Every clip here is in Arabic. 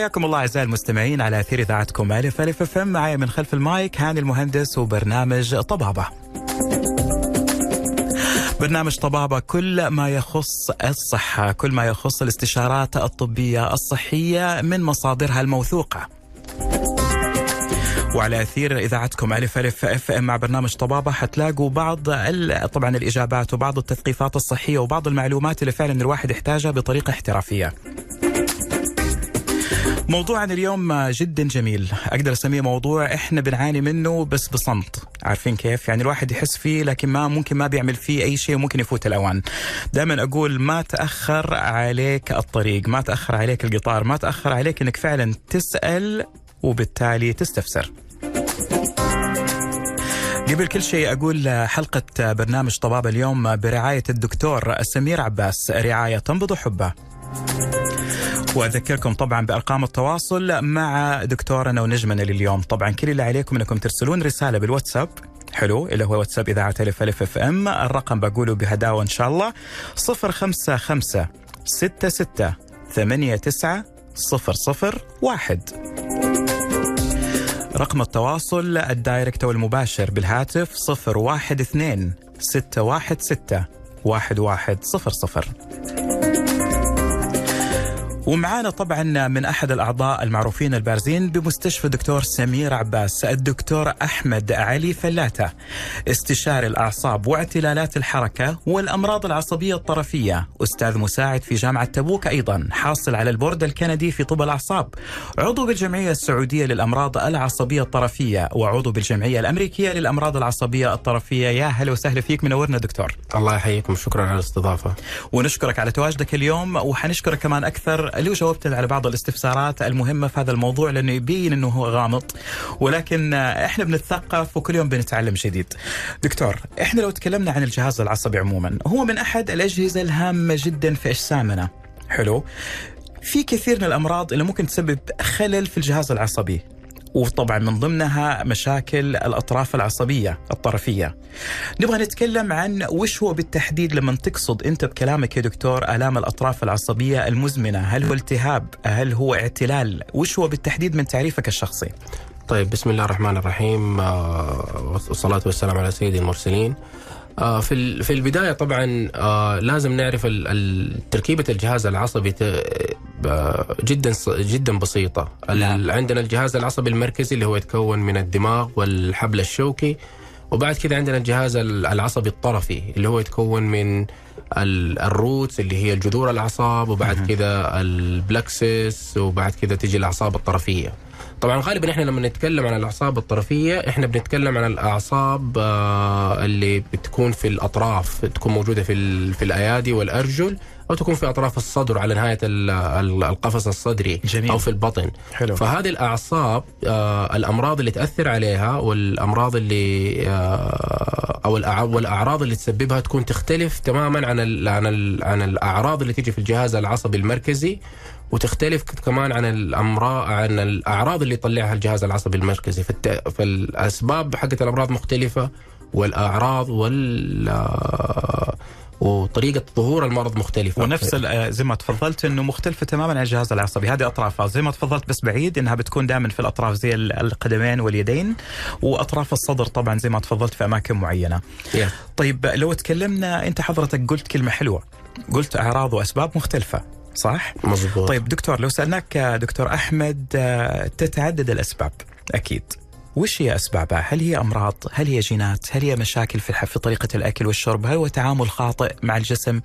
حياكم الله أعزائي المستمعين على أثير إذاعتكم ألف ألف FM معي من خلف المايك هاني المهندس وبرنامج طبابة. برنامج طبابة كل ما يخص الصحة كل ما يخص الاستشارات الطبية الصحية من مصادرها الموثوقة وعلى أثير إذاعتكم ألف ألف FM مع برنامج طبابة حتلاقوا بعض طبعا الإجابات وبعض التثقيفات الصحية وبعض المعلومات اللي فعلا الواحد يحتاجها بطريقة احترافية. موضوعنا اليوم جدا جميل. أقدر أسميه موضوع إحنا بنعاني منه بس بصمت. عارفين كيف؟ يعني الواحد يحس فيه لكن ما ممكن ما بيعمل فيه أي شيء ممكن يفوت الأوان. دائما أقول ما تأخر عليك الطريق ما تأخر عليك القطار ما تأخر عليك إنك فعلا تسأل وبالتالي تستفسر. قبل كل شيء أقول حلقة برنامج طباب اليوم برعاية الدكتور سمير عباس رعاية تنبض حبه. وأذكركم طبعا بأرقام التواصل مع دكتورنا ونجمنا لليوم. طبعا كل اللي عليكم إنكم ترسلون رسالة بالواتساب. حلو. اللي هو واتساب إذاعة الف ألف FM. الرقم بقوله بهداوة إن شاء الله. 055 66 89 001 رقم التواصل ال direct أو المباشر بالهاتف 012 616 1100 ومعانا طبعا من أحد الأعضاء المعروفين البارزين بمستشفى دكتور سمير عباس الدكتور أحمد علي فلاته. استشاري الأعصاب واعتلالات الحركة والأمراض العصبية الطرفية. أستاذ مساعد في جامعة تبوك أيضا حاصل على البورد الكندي في طب الأعصاب. عضو بالجمعية السعودية للأمراض العصبية الطرفية وعضو بالجمعية الأمريكية للأمراض العصبية الطرفية. يا هلا وسهلا فيك منورنا دكتور. الله يحييكم شكرا على الاستضافة. ونشكرك على تواجدك اليوم وحنشكرك كمان أكثر اللي جاوبت على بعض الاستفسارات المهمة في هذا الموضوع لأنه يبين إنه هو غامض ولكن إحنا بنتثقف وكل يوم بنتعلم جديد. دكتور إحنا لو تكلمنا عن الجهاز العصبي عموما هو من أحد الأجهزة الهامة جدا في أجسامنا. حلو؟ في كثير من الأمراض اللي ممكن تسبب خلل في الجهاز العصبي وطبعا من ضمنها مشاكل الأطراف العصبية الطرفية. نبغى نتكلم عن وش هو بالتحديد لما تقصد أنت بكلامك يا دكتور آلام الأطراف العصبية المزمنة، هل هو التهاب؟ هل هو اعتلال؟ وش هو بالتحديد من تعريفك الشخصي؟ طيب بسم الله الرحمن الرحيم والصلاة والسلام على سيد المرسلين. في في البداية طبعا لازم نعرف تركيبة الجهاز العصبي جدا جدا بسيطة. نعم. عندنا الجهاز العصبي المركزي اللي هو يتكون من الدماغ والحبل الشوكي وبعد كده عندنا الجهاز العصبي الطرفي اللي هو يتكون من ال roots اللي هي الجذور الأعصاب وبعد كده ال plexus وبعد كده تيجي الأعصاب الطرفية. طبعا غالبا إحنا لما نتكلم عن الأعصاب الطرفية إحنا بنتكلم عن الأعصاب اللي بتكون في الأطراف تكون موجودة في في الأيادي والأرجل. أو تكون في أطراف الصدر على نهاية القفص الصدري جميل. أو في البطن حلو. فهذه الأعصاب الأمراض اللي تأثر عليها والأمراض اللي أو والأعراض اللي تسببها تكون تختلف تماما عن ال عن ال عن الأعراض اللي تيجي في الجهاز العصبي المركزي وتختلف كمان عن الامراض عن الأعراض اللي يطلعها الجهاز العصبي المركزي فالت... فالأسباب حقت الأمراض مختلفة والأعراض وال وطريقة ظهور المرض مختلفة. ونفس زي ما تفضلت إنه مختلفة تماما عن الجهاز العصبي. هذه أطرافها. زي ما تفضلت بس بعيد إنها بتكون دائما في الأطراف زي القدمين واليدين وأطراف الصدر طبعا زي ما تفضلت في أماكن معينة. yeah. طيب لو تكلمنا أنت حضرتك قلت كلمة حلوة. قلت أعراض وأسباب مختلفة صح؟ مظبوط. طيب دكتور لو سألناك دكتور أحمد تتعدد الأسباب أكيد. وش هي أسبابها؟ هل هي أمراض؟ هل هي جينات؟ هل هي مشاكل في في طريقة الأكل والشرب؟ هل هو تعامل خاطئ مع الجسم؟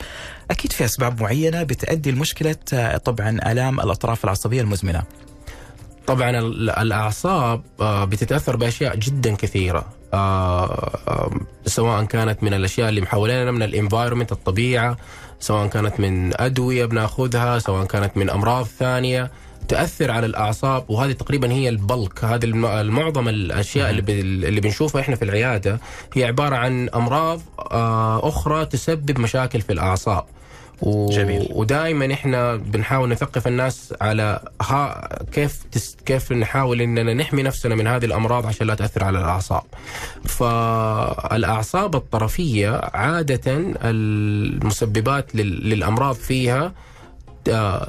أكيد في أسباب معينة بتؤدي لمشكله طبعا آلام الأطراف العصبية المزمنة. طبعا الأعصاب بتتأثر بأشياء جدا كثيرة سواء كانت من الأشياء اللي حوالينا من الإنفايرمنت الطبيعة سواء كانت من أدوية بناخذها سواء كانت من أمراض ثانية تاثر على الأعصاب وهذه تقريبا هي البلك هذه المعظم الأشياء اللي اللي بنشوفها إحنا في العيادة هي عبارة عن أمراض أخرى تسبب مشاكل في الأعصاب و... جميل. ودائما إحنا بنحاول نثقف الناس على ها كيف تس... كيف نحاول إننا نحمي نفسنا من هذه الأمراض عشان لا تأثر على الأعصاب. فالأعصاب الطرفية عاده المسببات لل... للأمراض فيها آه،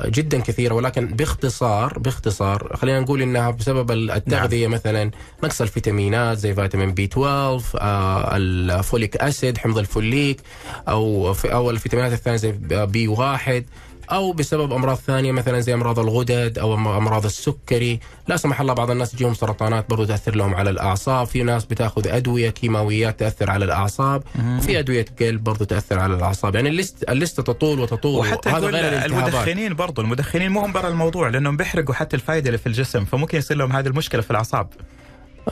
جدا كثيرة ولكن باختصار باختصار خلينا نقول إنها بسبب التغذية مثلا نقص الفيتامينات زي فيتامين B 12 آه، ال folic acid حمض الفوليك أو أو الفيتامينات الثانية زي B 1 أو بسبب أمراض ثانية مثلا زي أمراض الغدد أو أمراض السكري. لا سمح الله بعض الناس تجيهم سرطانات برضو تأثر لهم على الأعصاب. في ناس بتأخذ أدوية كيماويات تأثر على الأعصاب. وفي أدوية قلب برضو تأثر على الأعصاب. يعني ال list الليسته تطول وتطول وحتى هذا غير المدخنين برضو المدخنين مو هم برا الموضوع لأنهم بيحرقوا حتى الفائده اللي في الجسم فممكن يصير لهم هذه المشكلة في الأعصاب.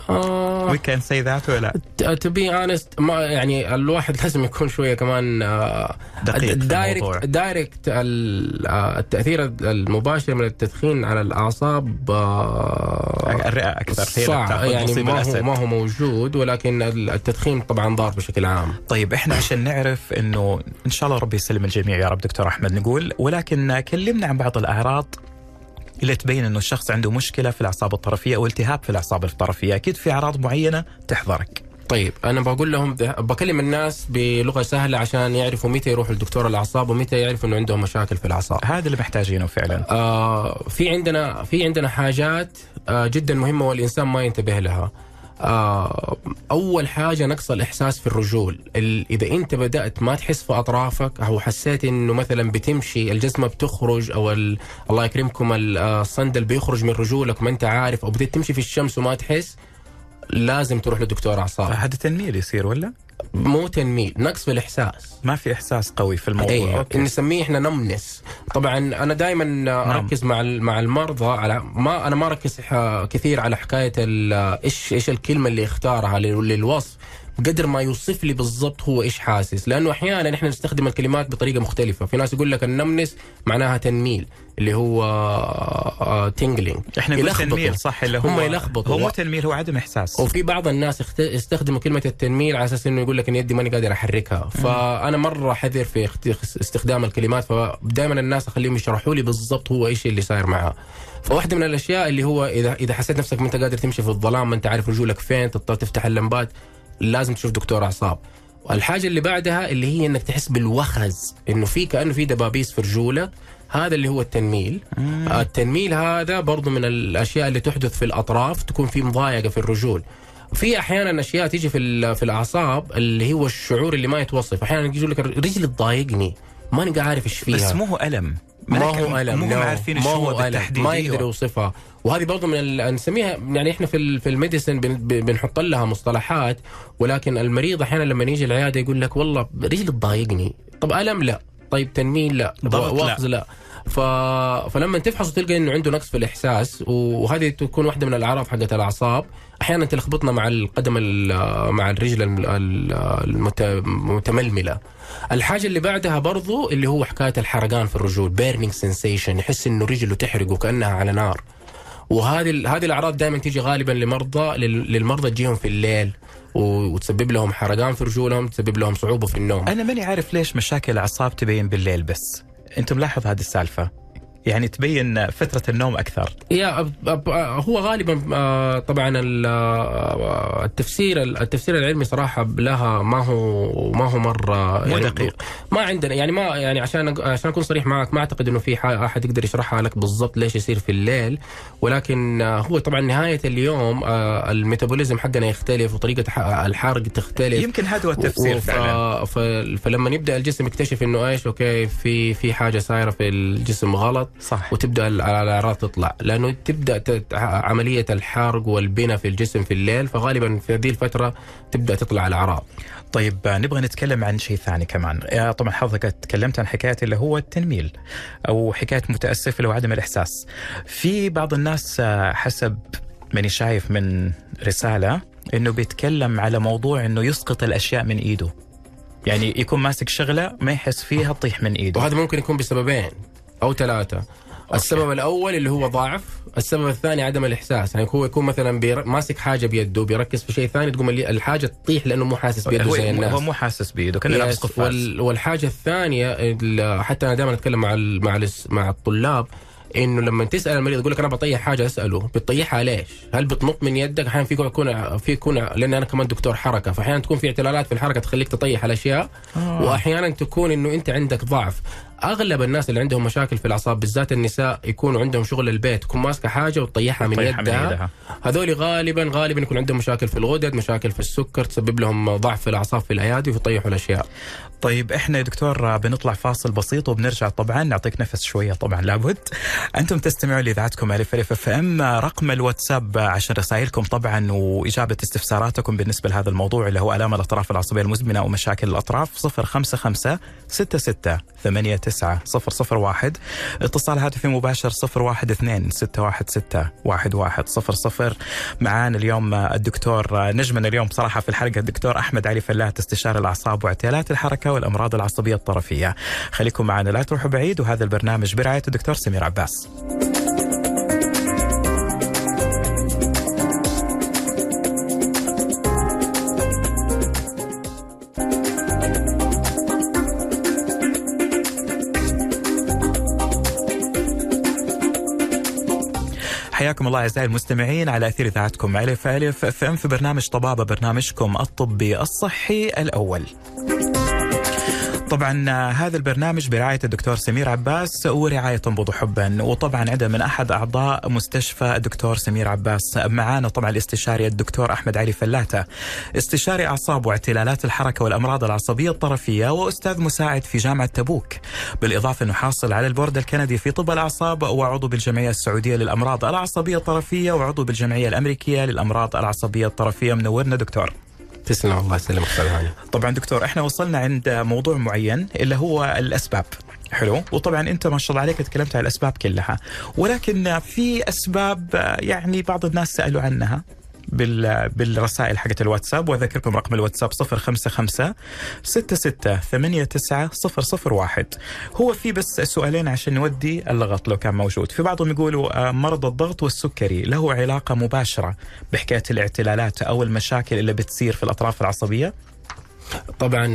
وي كان سي ذات ولا تو بي اونست ما يعني الواحد لازم يكون شوية كمان آه، دقيق direct direct التأثير المباشر من التدخين على الأعصاب آه، الرئه أكثر هي صعب. يعني ما هو ما هو موجود ولكن التدخين طبعا ضار بشكل عام. طيب إحنا عشان نعرف إنه إن شاء الله ربي يسلم الجميع يا رب دكتور أحمد نقول ولكن كلمنا عن بعض الأعراض اللي تبين إنه الشخص عنده مشكلة في الأعصاب الطرفية أو التهاب في الأعصاب الطرفية، أكيد في أعراض معينة تحضرك. طيب أنا بقول لهم بكلم الناس بلغة سهلة عشان يعرفوا متى يروحوا لدكتور الأعصاب ومتى يعرفوا إنه عندهم مشاكل في الأعصاب. هذا اللي محتاجينه فعلا. آه في عندنا في عندنا حاجات آه جدا مهمة والإنسان ما ينتبه لها. آه أول حاجة نقص الإحساس في الرجول إذا أنت بدأت ما تحس في أطرافك أو حسيت إنه مثلا بتمشي الجزمه بتخرج أو الله يكرمكم الصندل بيخرج من رجولك ما أنت عارف أو بديت تمشي في الشمس وما تحس لازم تروح لدكتور أعصاب هذا تنميل يصير ولا؟ مو تنميل نقص في الإحساس ما في إحساس قوي في الموضوع أيه. أوكي. نسميه إحنا نمنس طبعا أنا دائما نعم. أركز مع مع المرضى على ما أنا ما أركز كثير على حكاية إيش إيش الكلمة اللي اختارها للوصف بقدر ما يوصف لي بالضبط هو إيش حاسس. لأنه أحيانا إحنا نستخدم الكلمات بطريقة مختلفة. في ناس يقول لك ال numbness معناها تنميل اللي هو tingling آه، إحنا نقول تنميل صح اللي هو هم يلخبطوا. هو مو تنميل هو عدم إحساس. وفي بعض الناس يستخدموا كلمة التنميل على أساس إنه يقول لك إن يدي ماني قادر أحركها. فأنا مرة حذر في استخدام الكلمات. فدائما الناس أخليهم يشرحوا لي بالضبط هو إيش اللي صاير معاه. فواحدة من الأشياء اللي هو اذا إذا حسيت نفسك ما أنت قادر تمشي في الظلام ما أنت عارف رجولك فين تضطر تفتح اللمبات لازم تشوف دكتور أعصاب. والحاجة اللي بعدها اللي هي إنك تحس بالوخز إنه في كأنه في دبابيس في رجولك هذا اللي هو التنميل. مم. التنميل هذا برضو من الأشياء اللي تحدث في الأطراف تكون في مضايقة في الرجول. في أحيانا أشياء تيجي في في الأعصاب اللي هو الشعور اللي ما يتوصف. أحيانا يجي لك رجلي تضايقني ماني عارف إيش فيها. بس مو هو ألم. ما هو الم مو عارفين ما هو بالتحديد. ما يقدر يوصفها. وهذه برضه من ال... نسميها يعني إحنا في في الميديسن بن... بنحط لها مصطلحات ولكن المريض أحيانا لما يجي العيادة يقول لك والله رجلي تضايقني. طب الم لا طيب تنميل لا ضغط لا. لا. ف... فلما تفحص وتلقى إنه عنده نقص في الإحساس وهذه تكون واحدة من الاعراض حقت الأعصاب أحيانا تلخبطنا مع القدم مع الرجل المتململة. الحاجة اللي بعدها برضو اللي هو حكاية الحرقان في الرجول بيرنينج سensation يحس إنه رجله تحرقه كانها على نار. وهذه هذه الأعراض دائما تيجي غالبا لمرضى للمرضى تجيهم في الليل وتسبب لهم حرقان في رجولهم تسبب لهم صعوبة في النوم. أنا ماني عارف ليش مشاكل الأعصاب تبين بالليل بس. انت ملاحظ هذه السالفة؟ يعني تبين فترة النوم أكثر. يا هو غالبا آه، طبعا آه، التفسير التفسير العلمي صراحة لها ما هو ما هو مرة يعني دقيق. ما عندنا يعني ما يعني عشان عشان أكون صريح معك ما أعتقد إنه في أحد يقدر يشرحها لك بالضبط ليش يصير في الليل. ولكن آه، هو طبعا نهاية اليوم الميتابوليزم حقنا يختلف وطريقة الحرق تختلف. يمكن هذا هو التفسير فعلا. فلما يبدأ الجسم يكتشف إنه إيش أوكي في في حاجة صايرة في الجسم غلط. صح وتبدأ الاعراض تطلع. لأنه تبدأ عملية الحرق والبناء في الجسم في الليل فغالبا في هذه الفترة تبدأ تطلع الأعراض. طيب نبغى نتكلم عن شيء ثاني كمان. طبعا حضرتك تكلمت عن حكايه اللي هو التنميل أو حكايه متاسف لو عدم الإحساس. في بعض الناس حسب ماني شايف من رسالة إنه بيتكلم على موضوع إنه يسقط الأشياء من إيده. يعني يكون ماسك شغلة ما يحس فيها تطيح من إيده. وهذا ممكن يكون بسببين. أو ثلاثة. السبب الأول اللي هو ضعف السبب الثاني عدم الإحساس. يعني هو يكون مثلا بير... ماسك حاجة بيده بيركز في شيء ثاني تقوم الحاجة تطيح لأنه مو حاسس بيده زي الناس. هو مو حاسس بيده كأنه لابس قفاز. وال... والحاجة الثانية حتى أنا دائما أتكلم مع ال... مع ال... مع الطلاب إنه لما تسأل المريض يقول لك أنا بطيح حاجة أسأله بتطيحها ليش؟ هل بتنط من يدك؟ أحيانا في يكون في يكون لأن أنا كمان دكتور حركة فاحيانا تكون في اعتلالات في الحركة تخليك تطيح الاشياء آه. واحيانا تكون إنه أنت عندك ضعف. أغلب الناس اللي عندهم مشاكل في الأعصاب بالذات النساء يكون عندهم شغل البيت تكون ماسكة حاجة وتطيحها من طيحها من يدها. يدها. هذول غالبا غالبا يكون عندهم مشاكل في الغدد مشاكل في السكر تسبب لهم ضعف في الأعصاب في الأيادي ويطيحوا الأشياء. طيب إحنا يا دكتور بنطلع فاصل بسيط وبنرجع طبعا نعطيك نفس شوية. طبعا لابد أنتم تستمعوا لإذاعتكم ألف ألف أف أم رقم الواتساب عشان رسائلكم طبعا وإجابة استفساراتكم بالنسبة لهذا الموضوع اللي هو ألام الأطراف العصبية المزمنة ومشاكل الأطراف 055 66 89 001 اتصال هاتفي مباشر 012 616 1100 معانا اليوم الدكتور نجمنا اليوم بصراحة في الحلقة الدكتور أحمد علي فلات استشاري الأعصاب واعتلالات الحركة والأمراض العصبية الطرفية. خليكم معنا لا تروحوا بعيد وهذا البرنامج برعاية الدكتور سمير عباس. حياكم الله أعزائي المستمعين على أثير إذاعتكم ألف ألف في برنامج طبابة برنامجكم الطبي الصحي الأول. طبعا هذا البرنامج برعاية الدكتور سمير عباس ورعاية تنبض حبا. وطبعا عندنا من أحد أعضاء مستشفى الدكتور سمير عباس. معانا طبعا الاستشاري الدكتور أحمد علي فلاتة. استشاري أعصاب واعتلالات الحركة والأمراض العصبية الطرفية وأستاذ مساعد في جامعة تبوك. بالإضافة أنه حاصل على البورد الكندي في طب الأعصاب وعضو بالجمعية السعودية للأمراض العصبية الطرفية وعضو بالجمعية الأمريكية للأمراض العصبية الطرفية. منورنا دكتور. تسلم. الله يسلمك طبعا دكتور إحنا وصلنا عند موضوع معين اللي هو الأسباب. حلو؟ وطبعا أنت ما شاء الله عليك تكلمت عن الأسباب كلها. ولكن في أسباب يعني بعض الناس سألوا عنها. بالرسائل حقت الواتساب وأذكركم رقم الواتساب 055 66 89 001 هو في بس سؤالين عشان نودي اللغط لو كان موجود. في بعضهم يقولوا مرض الضغط والسكري له علاقة مباشرة بحكاية الاعتلالات أو المشاكل اللي بتصير في الأطراف العصبية؟ طبعا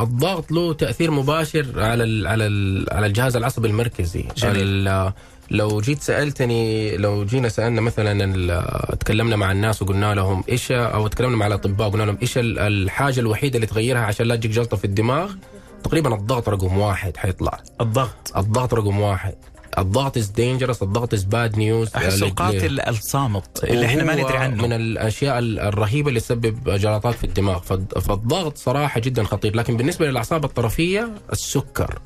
الضغط له تأثير مباشر على ال على ال على الجهاز العصبي المركزي. جميل. لو جيت سألتني لو جينا سألنا مثلا تكلمنا مع الناس وقلنا لهم إيش أو تكلمنا مع الأطباء وقلنا لهم إيش الحاجة الوحيدة اللي تغيرها عشان لا تجيك جلطة في الدماغ تقريبا الضغط رقم واحد حيطلع. الضغط. الضغط رقم واحد. الضغط is dangerous الضغط is bad news أحس القاتل الصامت اللي إحنا ما ندري عنه. من الأشياء الرهيبة اللي تسبب جلطات في الدماغ. فالضغط صراحة جدا خطير. لكن بالنسبة للأعصاب الطرفية السكر.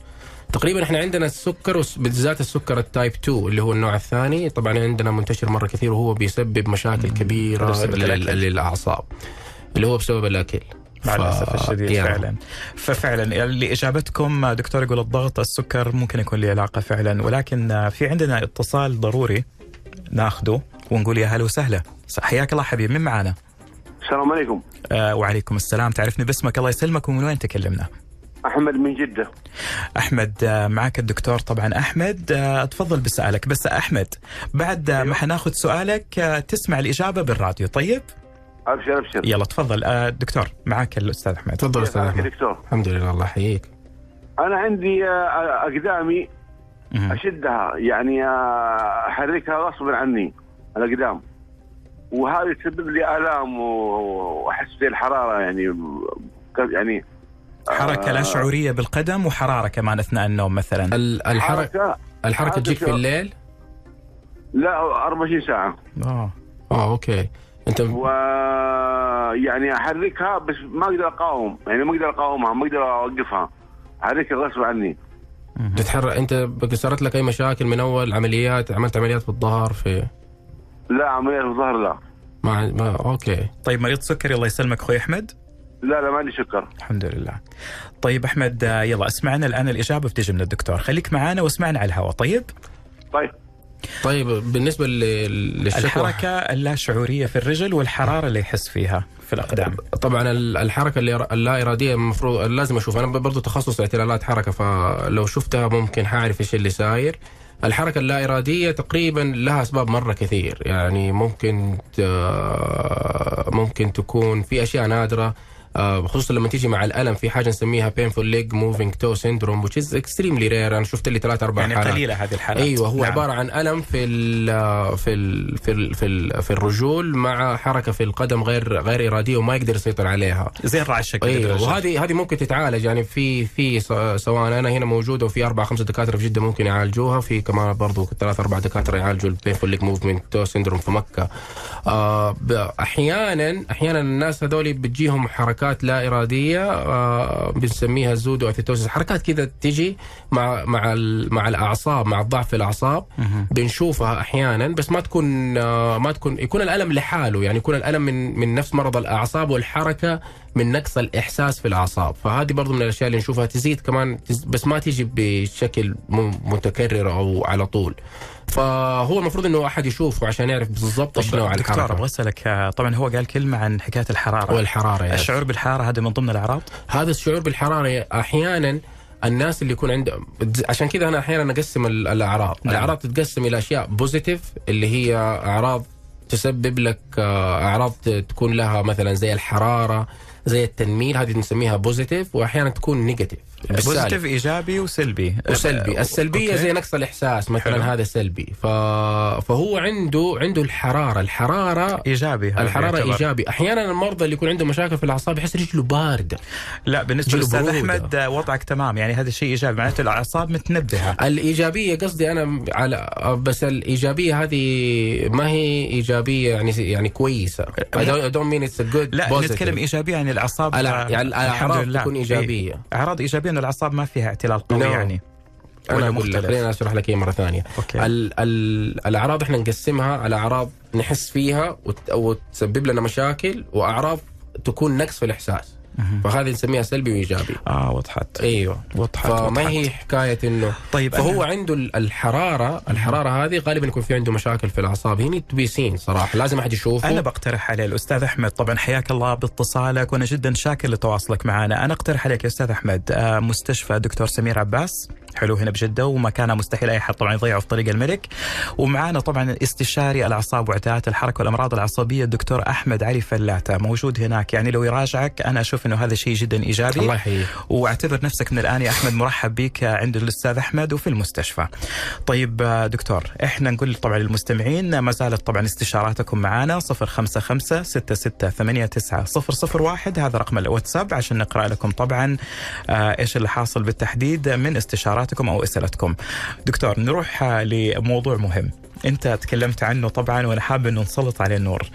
تقريبا إحنا عندنا السكر بالذات السكر ال type 2 اللي هو النوع الثاني. طبعا عندنا منتشر مرة كثير وهو بيسبب مشاكل كبيرة للأعصاب اللي هو بسبب الأكل. مع الأسف الشديد يعني. فعلا. ففعلا لإجابتكم دكتور يقول الضغط السكر ممكن يكون له علاقة فعلا ولكن في عندنا اتصال ضروري ناخذه ونقول يا هلا وسهلا. حياك الله حبيبي من معانا؟ السلام عليكم. آه وعليكم السلام. تعرفني باسمك الله يسلمك ومن وين تكلمنا؟ أحمد من جدة. أحمد معك الدكتور طبعا. أحمد تفضل بسؤالك. بس أحمد بعد ما حناخذ سؤالك تسمع الإجابة بالراديو. طيب؟ أبشر أبشر. يلا تفضل. دكتور معك الأستاذ أحمد. تفضل أستاذ أحمد. دكتور. الحمد لله الله يحييك. أنا عندي أقدامي أشدها يعني أحركها غصبا عني الأقدام. وهذا يسبب لي آلام وأحس بالحرارة يعني يعني حركة لا شعورية بالقدم وحرارة كمان أثناء النوم مثلا. الحركه الحركة تجيك في الليل؟ لا 24 ساعة. آه. آه okay. انت و يعني أحركها بس ما أقدر أقاوم. يعني ما أقدر أقاومها ما أقدر أوقفها. أحركها غصب عني. تتحرك أنت صارت لك أي مشاكل من أول عمليات عملت عمليات في الظهر في لا عمليات في الظهر لا. ما, ما okay. طيب مريض سكري الله يسلمك أخوي أحمد. لا لا ما عندي سكر الحمد لله. طيب أحمد يلا اسمعنا الآن الإجابة بتجي من الدكتور. خليك معانا واسمعنا على الهواء. طيب؟ طيب. طيب بالنسبة للشكوى. الحركة اللا شعوريه في الرجل والحرارة اللي يحس فيها في الأقدام. طبعا الحركة اللي اللا إرادية المفروض لازم أشوف. أنا برضو تخصص اعتلالات حركة فلو شفتها ممكن حاعرف إيش اللي ساير الحركة اللا إرادية تقريبا لها أسباب مرة كثير. يعني ممكن ممكن تكون في أشياء نادرة آه، خصوصا لما تيجي مع الألم في حاجة نسميها painful leg moving toe syndrome which is extremely rare. أنا شفت لي ثلاث أربع يعني حالات. قليلة هذه الحالات. أيوه هو نعم. عبارة عن ألم في ال في ال في ال في, ال في الرجول مع حركة في القدم غير غير إرادية وما يقدر يسيطر عليها. زي الرعشه كذا أيوه. وهذه هذه ممكن تتعالج. يعني في في سواء أنا هنا موجودة وفي أربع خمسة دكاترة في جدة ممكن يعالجوها. في كمان برضو ثلاث أربع دكاترة يعالجوا ال painful leg movement toe syndrome في مكة. آه أحيانا أحيانا الناس هذول بتجيهم حركات لا إرادية آه بنسميها pseudoathetosis. حركات كذا تجي مع مع مع الأعصاب مع الضعف في الاعصاب. بنشوفها أحيانا بس ما تكون آه، ما تكون يكون الألم لحاله يعني يكون الألم من من نفس مرض الأعصاب والحركة من نقص الإحساس في الأعصاب. فهذه برضو من الأشياء اللي نشوفها تزيد كمان بس ما تيجي بشكل متكرر أو على طول. فهو المفروض إنه أحد يشوفه عشان يعرف بالضبط إيش نوع طب دكتور أبغى اسالك آه، طبعا هو قال كلمة عن حكاية الحرارة. والحرارة يعني. الشعور بالحرارة هذا من ضمن الأعراض؟ هذا الشعور بالحرارة أحيانا الناس اللي يكون عندهم عشان كذا أنا أحيانا أقسم ال- الأعراض. نعم. الأعراض تتقسم إلى أشياء بوزيتيف اللي هي أعراض تسبب لك آه، أعراض تكون لها مثلا زي الحرارة زي التنميل هذه نسميها positive واحيانا تكون negative positive إيجابي وسلبي وسلبي السلبية okay. زي نقص الإحساس مثلا حلو. هذا سلبي ف... فهو عنده عنده الحرارة الحرارة إيجابي الحرارة يعتبر. إيجابي أحيانا المرضى اللي يكون عندهم مشاكل في الأعصاب يحس رجله بارده لا بالنسبة للاستاذ. أحمد وضعك تمام يعني هذا الشيء إيجابي معناته الأعصاب متنبهة الإيجابية قصدي أنا على بس الإيجابية هذه ما هي إيجابية يعني يعني كويسة I don't, I don't mean it's a good لا positive. نتكلم إيجابية يعني الأعصاب آه، يعني لله. تكون. إيه. أعراض إيجابية انه الأعصاب ما فيها اعتلال قوي No. يعني أنا ولا أقول لك مختلف. خليني أشرح لك اياها مرة ثانية okay ال ال الأعراض إحنا نقسمها على أعراض نحس فيها وت وتسبب لنا مشاكل وأعراض تكون نقص في الإحساس. فهذه نسميها سلبي وإيجابي. آه وضحت. أيوه. وضحت فما وضحت. هي حكاية إنه طيب فهو أنا- عنده ال- الحرارة الحرارة هذه غالبا يكون في عنده مشاكل في الأعصاب. هي to be seen صراحة لازم أحد يشوفه. أنا بقترح عليه الأستاذ أحمد. طبعا حياك الله باتصالك وأنا جدا شاكر لتواصلك معنا. أنا أقترح عليك يا أستاذ أحمد آه، مستشفى دكتور سمير عباس. حلو هنا بجدة ومكانه مستحيل أي حد طبعا يضيعه في طريق الملك. ومعانا طبعا استشاري الأعصاب واعتادات الحركة والأمراض العصبية الدكتور أحمد علي فلاته موجود هناك. يعني لو يراجعك أنا أشوف إنه هذا شيء جدا إيجابي الله يحييك واعتبر نفسك من الآن يا أحمد مرحب بك عند الأستاذ أحمد وفي المستشفى. طيب آه، دكتور إحنا نقول طبعا للمستمعين ما زالت طبعا استشاراتكم معنا 055 6689 001 هذا رقم الواتساب عشان نقرأ لكم طبعا آه، إيش اللي حاصل بالتحديد من استشاراتكم أو أسئلتكم. دكتور نروح آه، لموضوع مهم. أنت تكلمت عنه طبعا وأنا حابب إنه نسلط عليه النور.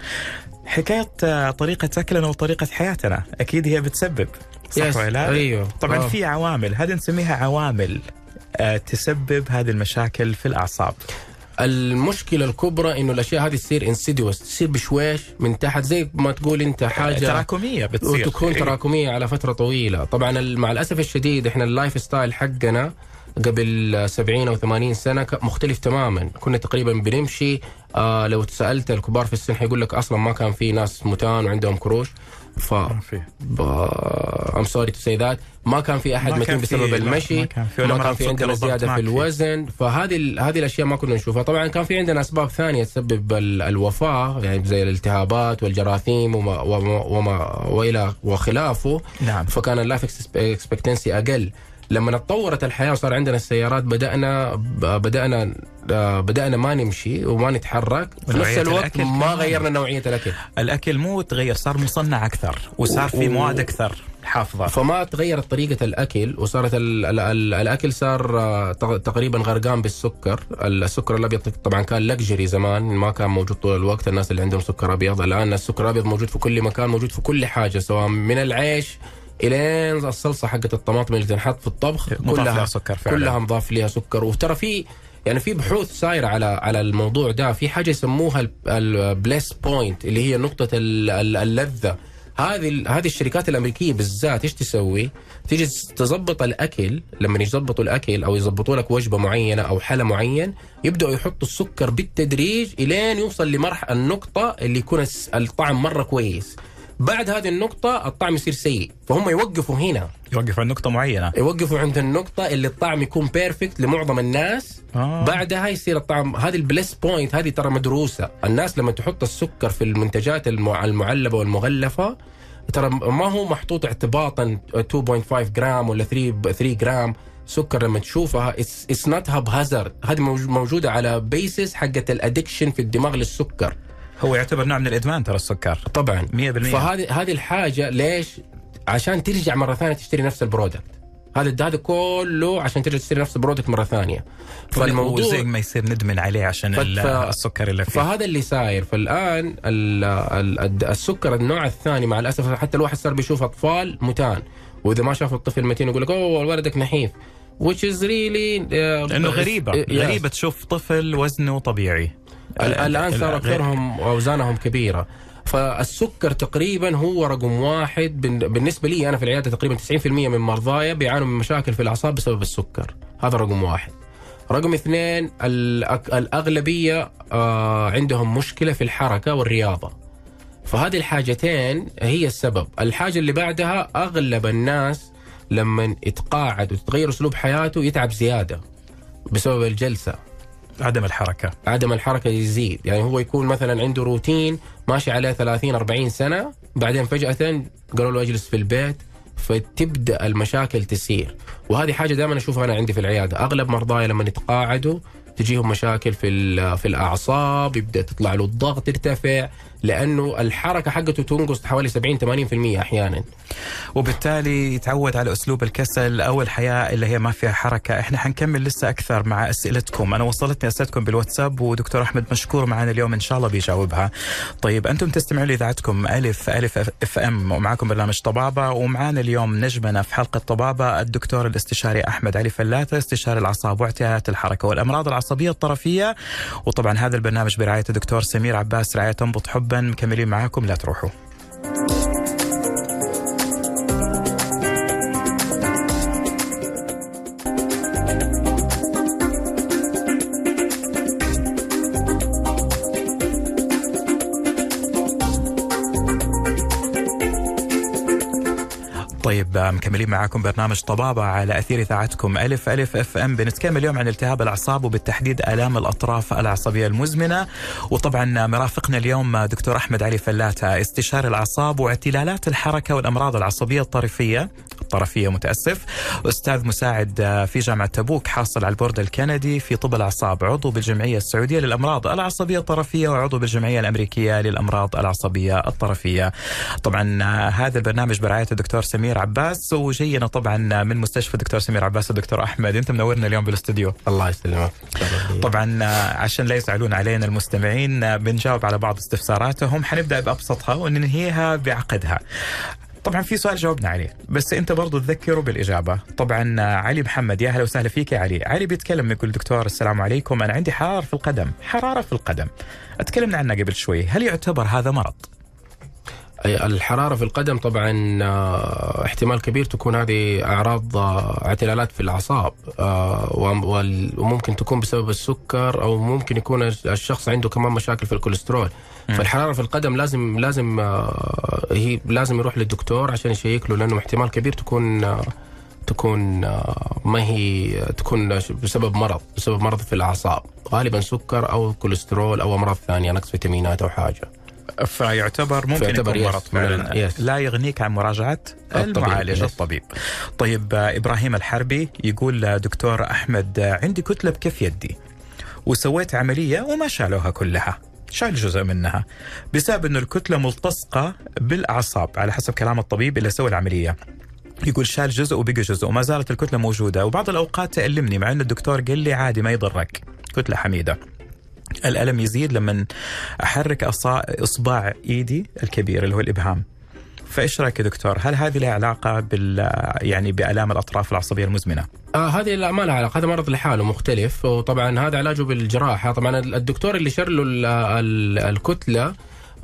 حكاية آه، طريقة أكلنا وطريقة حياتنا. أكيد هي بتسبب. صح ولا؟ لا؟ أيوه. طبعا آه. في عوامل. هذه نسميها عوامل آه، تسبب هذه المشاكل في الأعصاب. المشكلة الكبرى إنه الأشياء هذه تصير insidious تصير بشويش من تحت زي ما تقول أنت حاجة تراكمية بتصير. وتكون إيه. تراكمية على فترة طويلة. طبعا مع الأسف الشديد إحنا ال life style حقنا قبل 70 أو 80 سنة مختلف تماما. كنا تقريبا بنمشي آه لو سالت الكبار في السن حيقول لك أصلا ما كان في ناس متان وعندهم كروش. ف. I'm sorry to say that ما كان في أحد متين بسبب المشي ما كان في. ما كان في عندنا زيادة في. الوزن. فهذه هذه الأشياء ما كنا نشوفها. طبعا كان في عندنا أسباب ثانية تسبب ال- الوفاة يعني زي الالتهابات والجراثيم وما وما, وما والى وخلافه. نعم. فكان ال life expectancy أقل. لما تطورت الحياة وصار عندنا السيارات بدأنا بدأنا آه، بدأنا ما نمشي وما نتحرك. في نفس الوقت ما. غيرنا نوعية الأكل. الأكل مو تغير صار مصنع أكثر وصار في و- مواد أكثر حافظة. فما تغيرت طريقة الأكل وصارت ال ال ال الأكل صار آه، تق- تقريبا غرقان بالسكر. السكر الأبيض طبعا كان luxury زمان ما كان موجود طول الوقت. الناس اللي عندهم سكر أبيض الآن السكر الأبيض موجود في كل مكان موجود في كل حاجة سواء من العيش الين الصلصة حقت الطماطم اللي تنحط في الطبخ مضاف لها كلها سكر فعلا. كلها مضاف لها سكر. وترى في يعني في بحوث صايره على على الموضوع ده. في حاجة يسموها البليس بوينت اللي هي نقطة ال- ال- اللذة. هذه هذه الشركات الأمريكية بالذات إيش تسوي؟ تيجي تظبط الأكل. لما يظبطوا الأكل أو يظبطوا لك وجبة معينة أو حلا معين يبدأوا يحطوا السكر بالتدريج إلين يوصل لمرحله النقطة اللي يكون الطعم مرة كويس. بعد هذه النقطة الطعم يصير سيء، فهم يوقفوا هنا، يوقف عند نقطة معينة. يوقفوا عند النقطة اللي الطعم يكون perfect لمعظم الناس. آه. بعدها يصير الطعم هذه ال bliss point هذه ترى مدروسة. الناس لما تحط السكر في المنتجات المع- المعلبة والمغلفة ترى ما هو محطوط اعتباطا 2.5 جرام ولا 3 3 جرام سكر لما تشوفها it's not haphazard هذه موج- موجودة على basis حقت ال addiction في الدماغ للسكر. هو يعتبر نوع من الإدمان ترى السكر. طبعا. 100% فهذه هذه الحاجة ليش؟ عشان ترجع مرة ثانية تشتري نفس ال product. هذا هذا كله عشان ترجع تشتري نفس ال product مرة ثانية. فالموضوع زي ما يصير ندمن عليه عشان ف- ال- ف- السكر اللي فيه. فهذا اللي صاير. فالآن ال ال ال السكر النوع الثاني مع الأسف حتى الواحد صار بيشوف أطفال متان. وإذا ما شاف الطفل متين يقول لك أوه ولدك نحيف. Which is really uh, لأنه غريبة. Yes. غريبة تشوف طفل وزنه طبيعي. الآن صار أكثرهم أوزانهم كبيرة. فالسكر تقريبا هو رقم واحد بالنسبة لي أنا في العيادة تقريبا 90% من مرضايا بيعانوا من مشاكل في الأعصاب بسبب السكر. هذا رقم واحد. رقم اثنين الأغلبية آه عندهم مشكلة في الحركة والرياضة. فهذه الحاجتين هي السبب. الحاجة اللي بعدها أغلب الناس لما يتقاعد وتتغير أسلوب حياته يتعب زيادة بسبب الجلسة. عدم الحركة. عدم الحركة يزيد. يعني هو يكون مثلا عنده روتين ماشي عليه 30 40 سنة بعدين فجأة قالوا له اجلس في البيت فتبدأ المشاكل تسير. وهذه حاجة دائما أشوفها أنا عندي في العيادة. أغلب مرضاي لما يتقاعدوا تجيهم مشاكل في في الأعصاب يبدأ تطلع له الضغط يرتفع. لأنه الحركة حقته تنقص حوالي 70 80% أحيانا. وبالتالي يتعود على أسلوب الكسل أو الحياة اللي هي ما فيها حركة، إحنا حنكمل لسه أكثر مع أسئلتكم، أنا وصلتني اسئلتكم بالواتساب ودكتور أحمد مشكور معنا اليوم إن شاء الله بيجاوبها. طيب أنتم تستمعوا لإذاعتكم ألف ألف أف أم ومعكم برنامج طبابة. ومعانا اليوم نجمنا في حلقة طبابة الدكتور الاستشاري أحمد علي فلاتة استشاري الأعصاب واعتيادات الحركة والأمراض العصبية الطرفية. وطبعا هذا البرنامج برعاية الدكتور سمير عباس رعاية تنبط مكملين معاكم لا تروحوا. طيب مكملين معاكم برنامج طبابة على أثير إذاعتكم ألف ألف أف أم. بنتكلم اليوم عن التهاب الأعصاب وبالتحديد آلام الأطراف العصبية المزمنة. وطبعا مرافقنا اليوم دكتور أحمد علي فلاتة استشاري الأعصاب واعتلالات الحركة والأمراض العصبية الطرفية. الطرفية متأسف. أستاذ مساعد آه، في جامعة تبوك حاصل على البورد الكندي في طب الأعصاب عضو بالجمعية السعودية للأمراض العصبية الطرفية وعضو بالجمعية الأمريكية للأمراض العصبية الطرفية. طبعا آه، هذا البرنامج برعاية الدكتور سمير عباس وجينا طبعا من مستشفى الدكتور سمير عباس الدكتور أحمد. أنت منورنا اليوم بالاستوديو. الله يسلمك. طبعا آه، عشان لا يزعلون علينا المستمعين آه، بنجاوب على بعض استفساراتهم. حنبدأ بأبسطها وننهيها بعقدها. طبعا في سؤال جاوبنا عليه. بس أنت برضو تذكروا بالإجابة. طبعا آه، علي محمد يا أهلا وسهلا فيك يا علي. علي بيتكلم يقول دكتور السلام عليكم. أنا عندي حرارة في القدم. حرارة في القدم. أتكلمنا عنها قبل شوي. هل يعتبر هذا مرض؟ أي الحرارة في القدم طبعا آه، احتمال كبير تكون هذه أعراض آه، اعتلالات في وال- وممكن تكون بسبب السكر أو ممكن يكون الش- الشخص عنده كمان مشاكل في الكوليسترول. فالحرارة في القدم لازم لازم آه، هي لازم يروح للدكتور عشان يشيك له لأنه احتمال كبير تكون آه، تكون آه، ما هي تكون بسبب مرض بسبب مرض في الأعصاب غالبا سكر أو كوليسترول أو أمراض ثانية نقص فيتامينات أو حاجة. فيعتبر ممكن فيعتبر يكون yes مرض فعلا. yes. لا يغنيك عن مراجعة الطبيب، المعالج. الطبيب. طيب إبراهيم الحربي يقول دكتور أحمد عندي كتلة بكف يدي وسويت عملية وما شالوها كلها. شال جزء منها بسبب إنه الكتلة ملتصقة بالأعصاب على حسب كلام الطبيب اللي سوى العملية. يقول شال جزء وبقى جزء وما زالت الكتلة موجودة. وبعض الأوقات تألمني مع إنه الدكتور قال لي عادي ما يضرك. كتلة حميدة. الألم يزيد لما أحرك اصبع إيدي الكبير اللي هو الإبهام. فايش رأيك يا دكتور؟ هل هذه لها علاقة بال يعني بآلام الأطراف العصبية المزمنة؟ آه هذه لا ما لها علاقة هذا مرض لحاله مختلف وطبعا هذا علاجه بالجراحة طبعا الدكتور اللي شر له ال- ال- الكتلة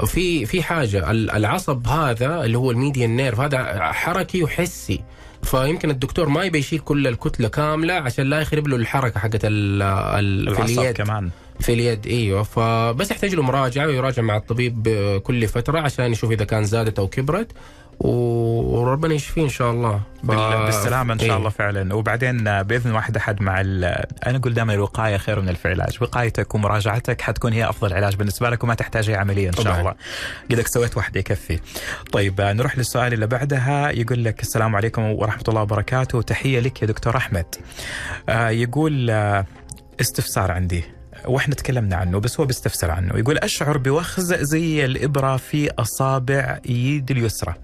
في في حاجة ال- العصب هذا اللي هو ال median nerve هذا حركي وحسي فيمكن الدكتور ما يبي يشيل كل الكتلة كاملة عشان لا يخرب له الحركة حقت العصب اليد. كمان. في اليد إيوه. فبس يحتاج له مراجعة ويراجع مع الطبيب كل فترة عشان يشوف إذا كان زادت أو كبرت. وربنا يشفيه إن شاء الله. بال- بالسلامة إن شاء إيه. الله فعلا. وبعدين بإذن واحد أحد مع ال- أنا أقول دائما الوقاية خير من العلاج وقايتك ومراجعتك حتكون هي أفضل علاج بالنسبة لك وما تحتاج اي عمليه إن شاء طبعاً. الله. قدك سويت واحدة يكفي. طيب آه، نروح للسؤال اللي بعدها. يقول لك السلام عليكم ورحمة الله وبركاته. تحية لك يا دكتور أحمد. آه، يقول آه، استفسار عندي. وإحنا تكلمنا عنه بس هو بيستفسر عنه. يقول أشعر بوخز زي الإبرة في أصابع يد اليسرى.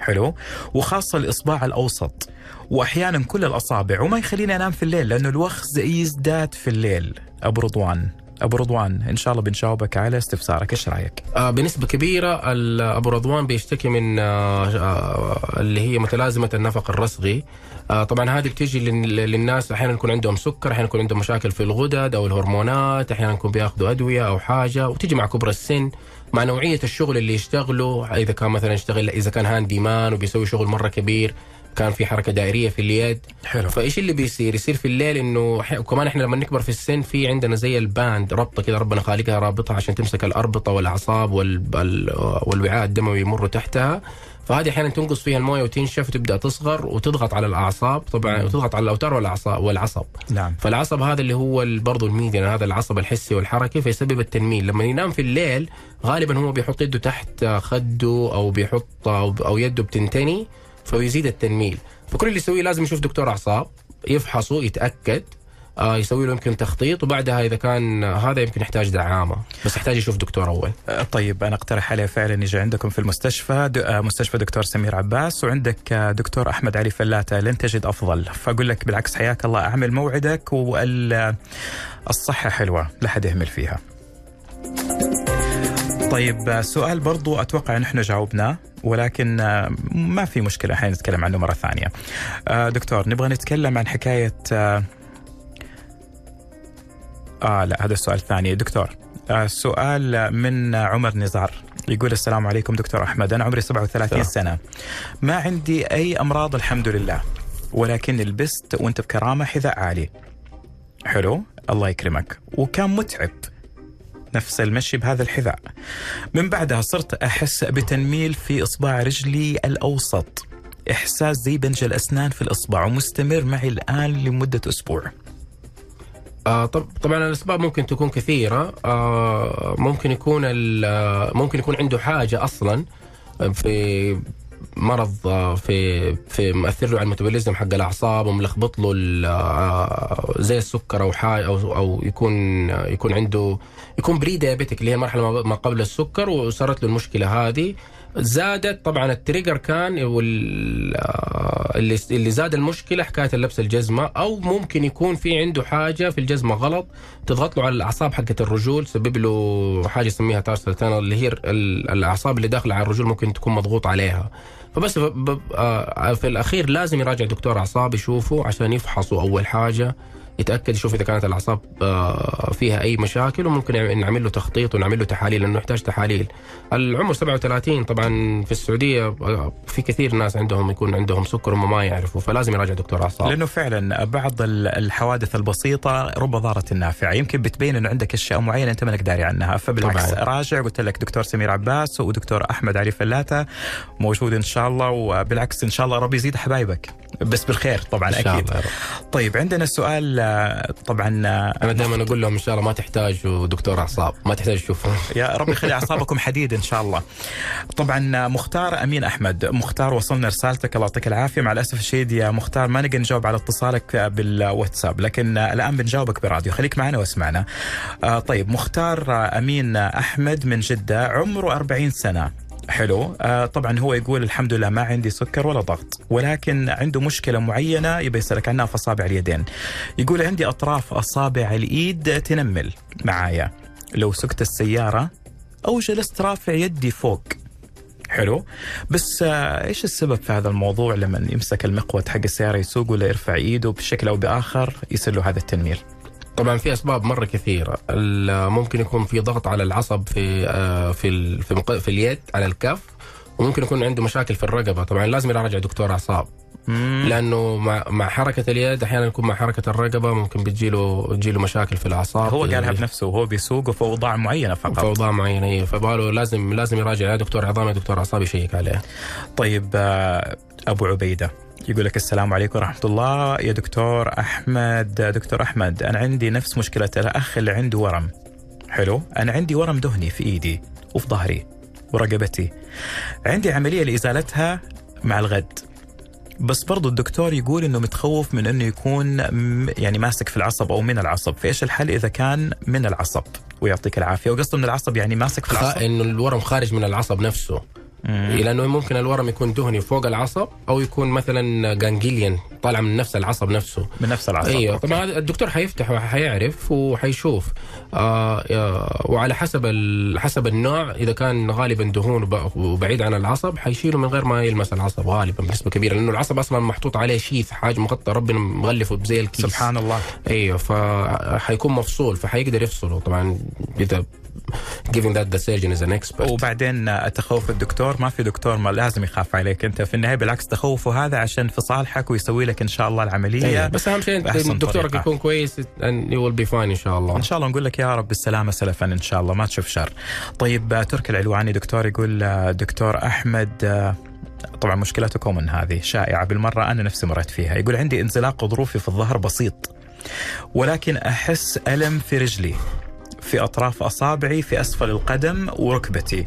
حلو. وخاصة الإصبع الأوسط. وأحيانا كل الأصابع وما يخليني أنام في الليل لأنه الوخز يزداد في الليل. أبو رضوان أبو رضوان إن شاء الله بنجاوبك على استفسارك. إيش رأيك؟ آه، بنسبة كبيرة ال- أبو رضوان بيشتكي من آه، آه، اللي هي متلازمة النفق الرسغي آه، طبعا هذه بتيجي لل- للناس أحيانا يكون عندهم سكر أحيانا يكون عندهم مشاكل في الغدد أو الهرمونات أحيانا يكون بياخذوا أدوية أو حاجة وتيجي مع كبر السن. مع نوعية الشغل اللي يشتغله إذا كان مثلا يشتغل إذا كان handyman وبيسوي شغل مرة كبير كان في حركة دائرية في اليد. حلو. فإيش اللي بيصير؟ يصير في الليل إنه ح- وكمان إحنا لما نكبر في السن في عندنا زي ال band ربطة كده ربنا خالقها رابطه عشان تمسك الأربطة والأعصاب وال... وال... والوعاء الدموي يمر تحتها. فهذه أحيانا تنقص فيها الموية وتنشف وتبدأ تصغر وتضغط على الأعصاب. طبعا وتضغط على الأوتار والاعصاب والعصب. نعم. فالعصب هذا اللي هو برضه ال median هذا العصب الحسي والحركي فيسبب التنميل. لما ينام في الليل غالبا هو بيحط يده تحت خده أو بيحط أو, يده بتنتني. فيزيد التنميل. فكل اللي يسويه لازم يشوف دكتور أعصاب يفحصه يتأكد آه يسوي له يمكن تخطيط وبعدها إذا كان هذا يمكن يحتاج دعامة بس يحتاج يشوف دكتور أول. آه، طيب أنا أقترح عليه فعلا يجي عندكم في المستشفى. آه، مستشفى دكتور سمير عباس وعندك دكتور أحمد علي فلاتة لن تجد أفضل. فأقول لك بالعكس حياك الله أعمل موعدك والصحه حلوة لا حد يهمل فيها. طيب آه، سؤال برضو أتوقع إن إحنا جاوبناه ولكن آه، ما في مشكلة الحين نتكلم عنه مرة ثانية. آه، دكتور نبغى نتكلم عن حكاية آه, آه لا هذا السؤال الثاني. دكتور آه، سؤال من عمر نزار. يقول السلام عليكم دكتور أحمد أنا عمري 37 سنة. ما عندي أي أمراض الحمد لله ولكن لبست وأنت بكرامة حذاء عالي. حلو الله يكرمك. وكان متعب. نفس المشي بهذا الحذاء. من بعدها صرت أحس بتنميل في إصبع رجلي الأوسط. إحساس زي بنج الأسنان في الإصبع ومستمر معي الآن لمدة أسبوع. آه طب طبعا الاسباب ممكن تكون كثيرة. آه ممكن يكون آه، ممكن يكون عنده حاجة أصلا في مرض آه، في في مأثر له على الميتابوليزم حق الأعصاب وملخبط له ال- آه، زي السكر أو حاجة أو أو يكون آه، يكون عنده يكون pre اللي هي المرحله ما- ما قبل السكر وصارت له المشكلة هذه. زادت. طبعا ال trigger كان آه، اللي اللي زاد المشكلة حكاية اللبس الجزمة أو ممكن يكون في عنده حاجة في الجزمة غلط تضغط له على الأعصاب حقت الرجول تسبب له حاجة يسميها tarsal tunnel اللي هي ال- الأعصاب اللي داخلة على الرجول ممكن تكون مضغوط عليها. فبس آه، في الأخير لازم يراجع دكتور أعصاب يشوفه عشان يفحصوا أول حاجة. يتأكد يشوف إذا كانت الأعصاب آه، فيها أي مشاكل وممكن نعمل له تخطيط ونعمل له تحاليل لأنه يحتاج تحاليل. العمر 37 طبعا في السعودية آه، في كثير ناس عندهم يكون عندهم سكر وهم ما يعرفوا فلازم يراجع دكتور أعصاب. لأنه فعلا بعض ال- الحوادث البسيطة رب ضاره نافعه يمكن بتبين إنه عندك أشياء معينة أنت مانك داري عنها فبالعكس طبعاً. راجع قلت لك دكتور سمير عباس ودكتور أحمد علي فلاته موجود إن شاء الله وبالعكس إن شاء الله ربي يزيد حبايبك بس بالخير طبعا إن شاء أكيد. طيب عندنا سؤال طبعا أنا دائما أقول لهم إن شاء الله ما تحتاجوا دكتور أعصاب ما تحتاج تشوفوا يا رب يخلي أعصابكم حديد إن شاء الله. طبعا مختار أمين أحمد، مختار وصلنا رسالتك الله يعطيك العافية، مع الأسف الشديد يا مختار ما نقدر نجاوب على اتصالك بالواتساب، لكن الآن بنجاوبك براديو، خليك معنا واسمعنا. آه، طيب مختار أمين أحمد من جدة عمره 40 سنة. حلو. آه طبعا هو يقول الحمد لله ما عندي سكر ولا ضغط ولكن عنده مشكلة معينة يبي يسألك عنها في أصابع اليدين. يقول عندي أطراف أصابع الإيد تنمل معايا. لو سكت السيارة أو جلست رافع يدي فوق. حلو. بس آه إيش السبب في هذا الموضوع لما يمسك المقود حق السيارة يسوق ولا يرفع إيده بشكل أو بآخر يصير له هذا التنميل؟ طبعا في أسباب مرة كثيرة. ممكن يكون في ضغط على العصب في آه، في في, في اليد على الكف وممكن يكون عنده مشاكل في الرقبة. طبعا لازم يراجع دكتور أعصاب. لأنه مع مع حركة اليد أحيانا يكون مع حركة الرقبة ممكن بتجيله تجيله مشاكل في الأعصاب. هو قالها بنفسه وهو بيسوق وفي أوضاع معينة في فقط أوضاع معينة هي فباله لازم لازم يراجع. يا دكتور عظام يا دكتور اعصاب يشيك عليه طيب آه، أبو عبيدة يقول لك السلام عليكم ورحمة الله يا دكتور أحمد دكتور أحمد أنا عندي نفس مشكلة الأخ اللي عنده ورم حلو أنا عندي ورم دهني في إيدي وفي ظهري ورقبتي عندي عملية لإزالتها مع الغد بس برضو الدكتور يقول إنه متخوف من إنه يكون يعني ماسك في العصب أو من العصب، فايش الحل إذا كان من العصب؟ ويعطيك العافية، وقصده من العصب يعني ماسك في. العصب. إنه الورم خارج من العصب نفسه. لأنه ممكن الورم يكون دهني فوق العصب أو يكون مثلا ganglion طالع من نفس العصب نفسه. من نفس العصب أيوه okay. طبعا الدكتور حيفتح وحيعرف وحيشوف. آه آه، وعلى حسب حسب النوع إذا كان غالبا دهون وب- وبعيد عن العصب حيشيله من غير ما يلمس العصب غالبا بنسبة كبيرة لأنه العصب أصلا محطوط عليه شيث حاجة مغطى ربنا مغلفه بزي الكيس. سبحان الله أيوه فحيكون مفصول فحيقدر يفصله. طبعا إذا giving that the surgeon is an expert. وبعدين تخوف الدكتور ما في دكتور ما لازم يخاف عليك أنت في النهاية بالعكس تخوفه هذا عشان في صالحك ويسوي لك إن شاء الله العملية أيوة. بس أهم شيء دكتورك. يكون كويس and you will be fine إن شاء الله إن شاء الله نقول لك يا رب بالسلامه سلفا إن شاء الله ما تشوف شر. طيب تركي العلواني دكتور يقول دكتور أحمد طبعا مشكلتكم من هذه شائعة بالمرة أنا نفسي مريت فيها يقول عندي انزلاق غضروفي في الظهر بسيط ولكن أحس ألم في رجلي في أطراف أصابعي في أسفل القدم وركبتي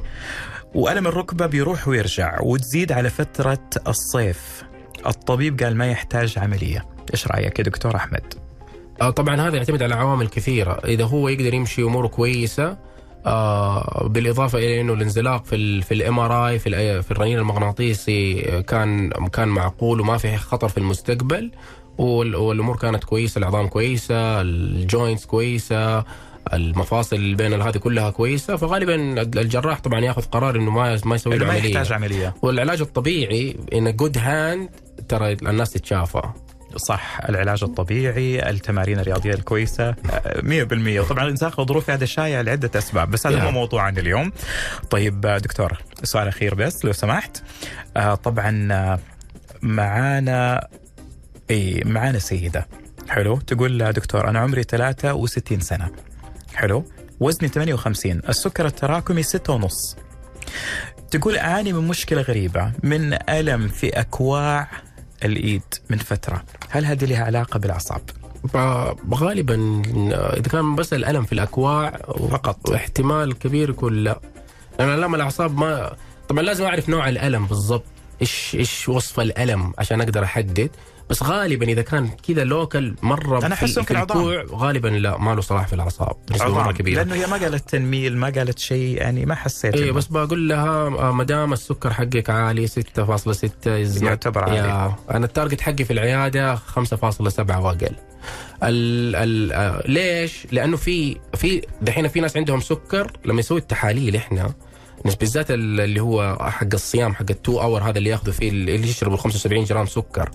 وألم الركبة بيروح ويرجع وتزيد على فترة الصيف. الطبيب قال ما يحتاج عملية. إيش رأيك يا دكتور أحمد؟ آه طبعا هذا يعتمد على عوامل كثيرة. إذا هو يقدر يمشي أموره كويسة آه بالإضافة إلى إنه الانزلاق في ال في ال MRI في في الرنين المغناطيسي كان كان معقول وما في خطر في المستقبل وال- والأمور كانت كويسة العظام كويسة ال joints كويسة المفاصل بين هذه كلها كويسة فغالبا الجراح طبعا ياخذ قرار إنه ما ما يسوي له ما عمليه يحتاج عملية. والعلاج الطبيعي in good hand ترى الناس تتشافى. صح العلاج الطبيعي التمارين الرياضية الكويسة آه، 100% وطبعا الانزلاق الغضروفي هذا شائع لعدة أسباب بس هذا. مو موضوعنا اليوم. طيب آه، دكتور سؤال أخير بس لو سمحت. آه، طبعا آه، معانا إي معانا سيدة. حلو. تقول آه، دكتور أنا عمري 63 سنة. حلو. وزني 58 السكر التراكمي 6 ونص. تقول أعاني من مشكلة غريبة من ألم في أكواع الإيد من فترة. هل هذه لها علاقة بالأعصاب؟ غالبا إذا كان بس الألم في الأكواع فقط. احتمال كبير يكون لا. لأن الام الأعصاب ما طبعا لازم أعرف نوع الألم بالضبط. إيش إيش وصف الألم عشان أقدر أحدد بس غالبا إذا كان كذا لوكال مرة في, أحسه في في. الكوع غالبا لا ما له صلاح في الأعصاب مرة كبيرة لأنه هي ما قالت تنميل ما قالت شيء يعني ما حسيت إنه- بس بقول لها آه، ما دام السكر حقك عالي 6.6 is not- يعتبر عالي. يا أنا ال target حقي في العيادة 5.7 وأقل ال ال آه، ليش؟ لأنه في في دحين في ناس عندهم سكر لما يسوي التحاليل إحنا بالذات ال- اللي هو حق الصيام حق ال two hour هذا اللي ياخذوا فيه اللي يشربوا 75 جرام سكر.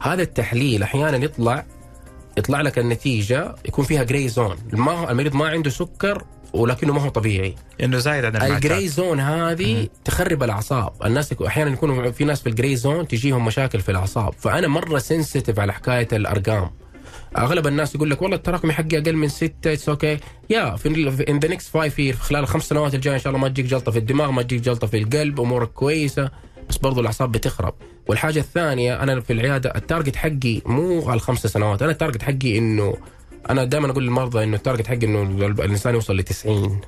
هذا التحليل أحيانا يطلع يطلع لك النتيجة يكون فيها gray zone ما المريض ما عنده سكر ولكنه ما هو طبيعي. إنه زايد عن ال gray zone هذه تخرب الأعصاب. الناس أحيانا يكونوا في ناس في ال gray zone تجيهم مشاكل في الأعصاب. فأنا مرة sensitive على حكاية الأرقام. أغلب الناس يقول لك والله التراكمي حقي أقل من ستة it's okay يا في in the next five year خلال الخمس سنوات الجاية إن شاء الله ما تجيك جلطة في الدماغ ما تجيك جلطة في القلب أمورك كويسة. بس برضو الأعصاب بتخرب. والحاجة الثانية أنا في العيادة ال target حقي مو الخمس سنوات أنا ال target حقي انه أنا دائما أقول للمرضى إنه ال target حقي إنه الإنسان يوصل ل 90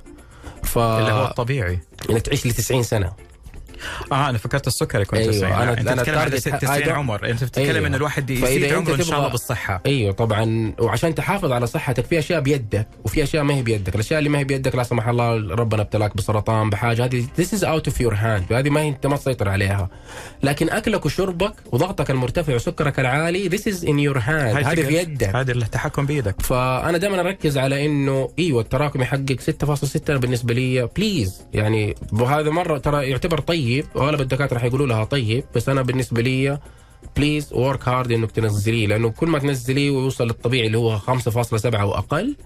ف اللي هو الطبيعي. انك تعيش ل 90 سنة. آه أنا فكرت السكر يكون أيوة، 90 أنا- لا، أنت أنا تتكلم ال target 90 I don't- عمر. أنت بتتكلم أيوة. إن الواحد يزيد عمره إن شاء الله بالصحة. أيوه طبعا. وعشان تحافظ على صحتك في أشياء بيدك وفي أشياء ما هي بيدك، الأشياء اللي ما هي بيدك لا سمح الله ربنا ابتلاك بسرطان بحاجة. هذه this is out of your hand. هذه ما هي أنت ما تسيطر عليها. لكن أكلك وشربك وضغطك المرتفع وسكرك العالي this is in your hand. هذه في يدك. هذه التحكم بيدك. فأنا دائما أركز على إنه ال التراكمي حقك 6.6 بالنسبة لي. please يعني وهذا مرة ترى يعتبر طيب. واغلب الدكاتره حيقولوا لها طيب بس أنا بالنسبة لي please work hard انك تنزليه لأنه كل ما تنزليه ويوصل للطبيعي اللي هو 5.7 وأقل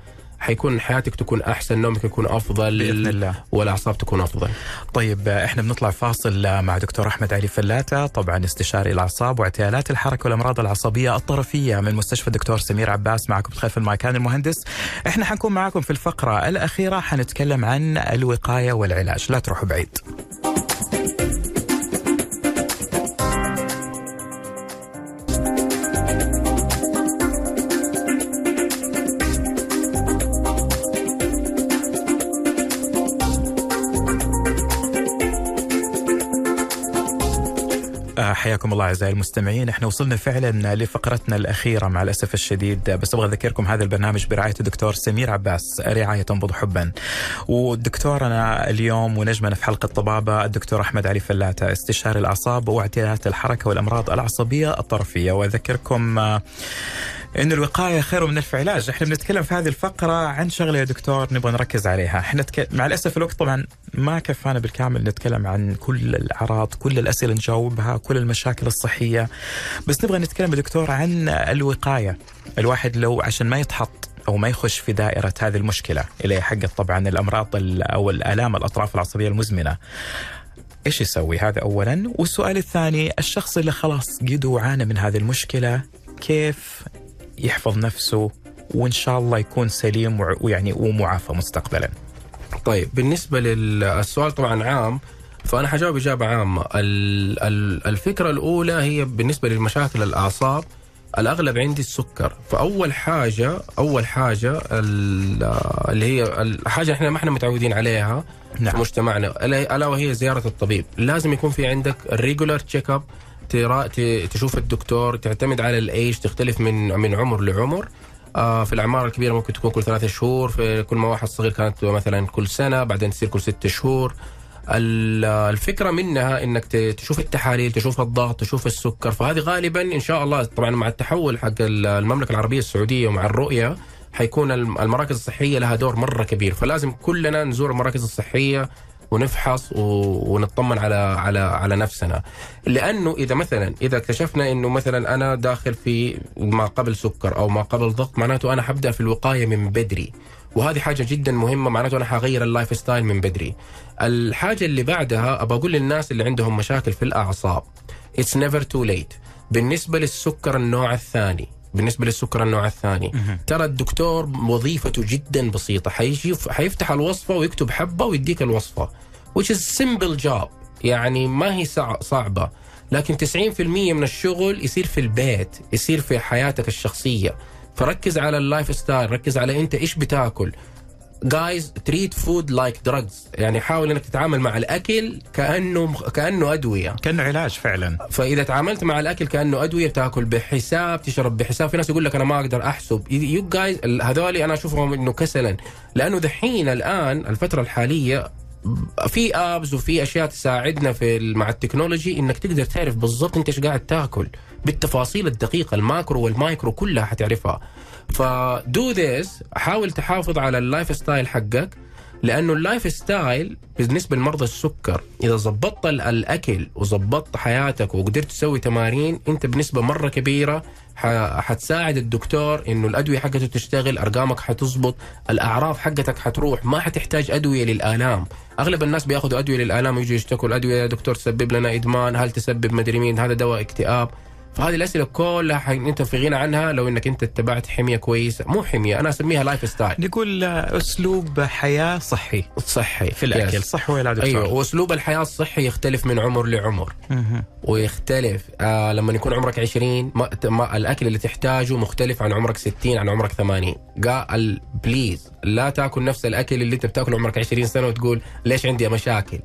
حيكون حياتك تكون أحسن نومك يكون أفضل بإذن الله. والأعصاب تكون أفضل. طيب إحنا بنطلع فاصل مع دكتور أحمد علي فلاتة طبعا استشاري الأعصاب واعتلالات الحركة والأمراض العصبية الطرفية من مستشفى الدكتور سمير عباس معكم خلف المايكان المهندس. إحنا حنكون معكم في الفقرة الأخيرة حنتكلم عن الوقاية والعلاج. لا تروحوا بعيد. حياكم الله أعزائي المستمعين، إحنا وصلنا فعلا لفقرتنا الأخيرة مع الأسف الشديد. بس أبغى أذكركم هذا البرنامج برعاية الدكتور سمير عباس. رعاية تنبض حبا. ودكتورنا اليوم ونجمنا في حلقة طبابة الدكتور أحمد علي فلاتة استشاري الأعصاب واعتيادات الحركة والأمراض العصبية الطرفية. وأذكركم انه الوقاية خير من ألف علاج، إحنا بنتكلم في هذه الفقرة عن شغلة يا دكتور نبغى نركز عليها، إحنا تك... مع الأسف الوقت طبعا ما كفانا بالكامل نتكلم عن كل الأعراض، كل الأسئلة نجاوبها، كل المشاكل الصحية، بس نبغى نتكلم يا دكتور عن الوقاية، الواحد لو عشان ما يتحط أو ما يخش في دائرة هذه المشكلة اللي هي حقت طبعا الأمراض أو الآلام الأطراف العصبية المزمنة. إيش يسوي هذا اولا؟ والسؤال الثاني الشخص اللي خلاص قد وعانى من هذه المشكلة كيف يحفظ نفسه وإن شاء الله يكون سليم ويعني ومعافى مستقبلا. طيب بالنسبة للسؤال طبعا عام فأنا حجاوب إجابة عامة الفكرة الأولى هي بالنسبة للمشاكل الأعصاب الأغلب عندي السكر فأول حاجة أول حاجة اللي هي الحاجة إحنا ما إحنا متعودين عليها نعم. في مجتمعنا ألا وهي زيارة الطبيب لازم يكون في عندك ال regular check up تشوف الدكتور تعتمد على الايش تختلف من من عمر لعمر. آه في الأعمار الكبيرة ممكن تكون كل ثلاثة شهور في كل ما واحد صغير كانت مثلا كل سنة بعدين تصير كل ست شهور. الفكرة منها إنك تشوف التحاليل تشوف الضغط تشوف السكر. فهذه غالبا إن شاء الله طبعا مع التحول حق المملكة العربية السعودية ومع الرؤية حيكون المراكز الصحية لها دور مرة كبير. فلازم كلنا نزور المراكز الصحية ونفحص ونطمن على على على نفسنا. لأنه إذا مثلا إذا اكتشفنا إنه مثلا أنا داخل في ما قبل سكر أو ما قبل ضغط معناته أنا حبدأ في الوقاية من بدري. وهذه حاجة جدا مهمة معناته أنا حغير ال lifestyle من بدري. الحاجة اللي بعدها أبى أقول للناس اللي عندهم مشاكل في الأعصاب it's never too late بالنسبة للسكر النوع الثاني بالنسبة للسكر النوع الثاني. ترى الدكتور وظيفته جدا بسيطة. حيجي حيفتح الوصفة ويكتب حبة ويديك الوصفة. Which is simple job. يعني ما هي صعبة. لكن 90% من الشغل يصير في البيت يصير في حياتك الشخصية. فركز على ال lifestyle ركز على أنت إيش بتاكل. guys treat food like drugs يعني حاول إنك تتعامل مع الأكل كأنه كأنه أدوية. كأنه علاج فعلا. فإذا تعاملت مع الأكل كأنه أدوية تاكل بحساب تشرب بحساب. في ناس يقول لك أنا ما أقدر أحسب. you guys هذول أنا أشوفهم إنه كسلا. لأنه دحين الآن الفترة الحالية في apps وفي أشياء تساعدنا في مع ال technology إنك تقدر تعرف بالضبط أنت إيش قاعد تاكل. بالتفاصيل الدقيقة ال macro وال micro كلها حتعرفها. ف do this حاول تحافظ على ال lifestyle حقك لأنه ال lifestyle بالنسبة لمرضى السكر إذا ظبطت الأكل وظبطت حياتك وقدرت تسوي تمارين أنت بنسبة مرة كبيرة حتساعد الدكتور إنه الأدوية حقته تشتغل أرقامك حتظبط الأعراض حقتك حتروح ما حتحتاج أدوية للآلام. أغلب الناس بياخذوا أدوية للآلام ويجوا يشتكوا الأدوية يا دكتور تسبب لنا إدمان هل تسبب مدري مين هذا دواء اكتئاب؟ فهذه الأسئلة كلها حق انت في غنى عنها لو إنك أنت اتبعت حمية كويسة. مو حمية أنا أسميها lifestyle نقول أسلوب حياة صحي. صحي. في الأكل صح ولا دكتور أيوه وأسلوب الحياة الصحي يختلف من عمر لعمر. ويختلف آه لما يكون عمرك 20 ما, ما الأكل اللي تحتاجه مختلف عن عمرك 60 عن عمرك 80 قال please لا تاكل نفس الأكل اللي أنت بتاكله عمرك 20 سنة وتقول ليش عندي مشاكل؟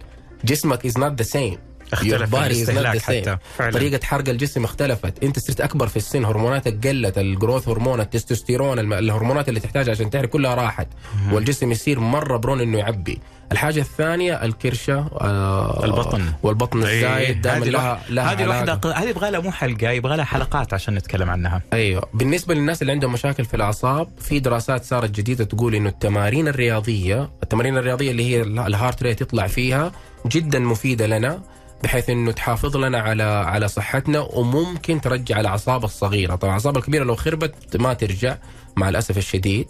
جسمك is not the same اختلف الاستهلاك حتى. فعلا. طريقة حرق الجسم اختلفت. انت صرت أكبر في السن هرموناتك قلت ال growth hormone التستوستيرون الهرمونات اللي تحتاجها عشان تحرق كلها راحت. مم. والجسم يصير مرة prone إنه يعبي. الحاجة الثانية الكرشة آه البطن. والبطن إيه، الزايد دائما لها لها هذه الوحدة هذه يبغى لها مو حلقة يبغى لها حلقات عشان نتكلم عنها. أيوه. بالنسبة للناس اللي عندهم مشاكل في الأعصاب في دراسات صارت جديدة تقول إنه التمارين الرياضية التمارين الرياضية اللي هي ال heart rate يطلع فيها جدا مفيدة لنا. بحيث إنه تحافظ لنا على على صحتنا وممكن ترجع الأعصاب الصغيرة، طبعا الأعصاب الكبيرة لو خربت ما ترجع مع الأسف الشديد.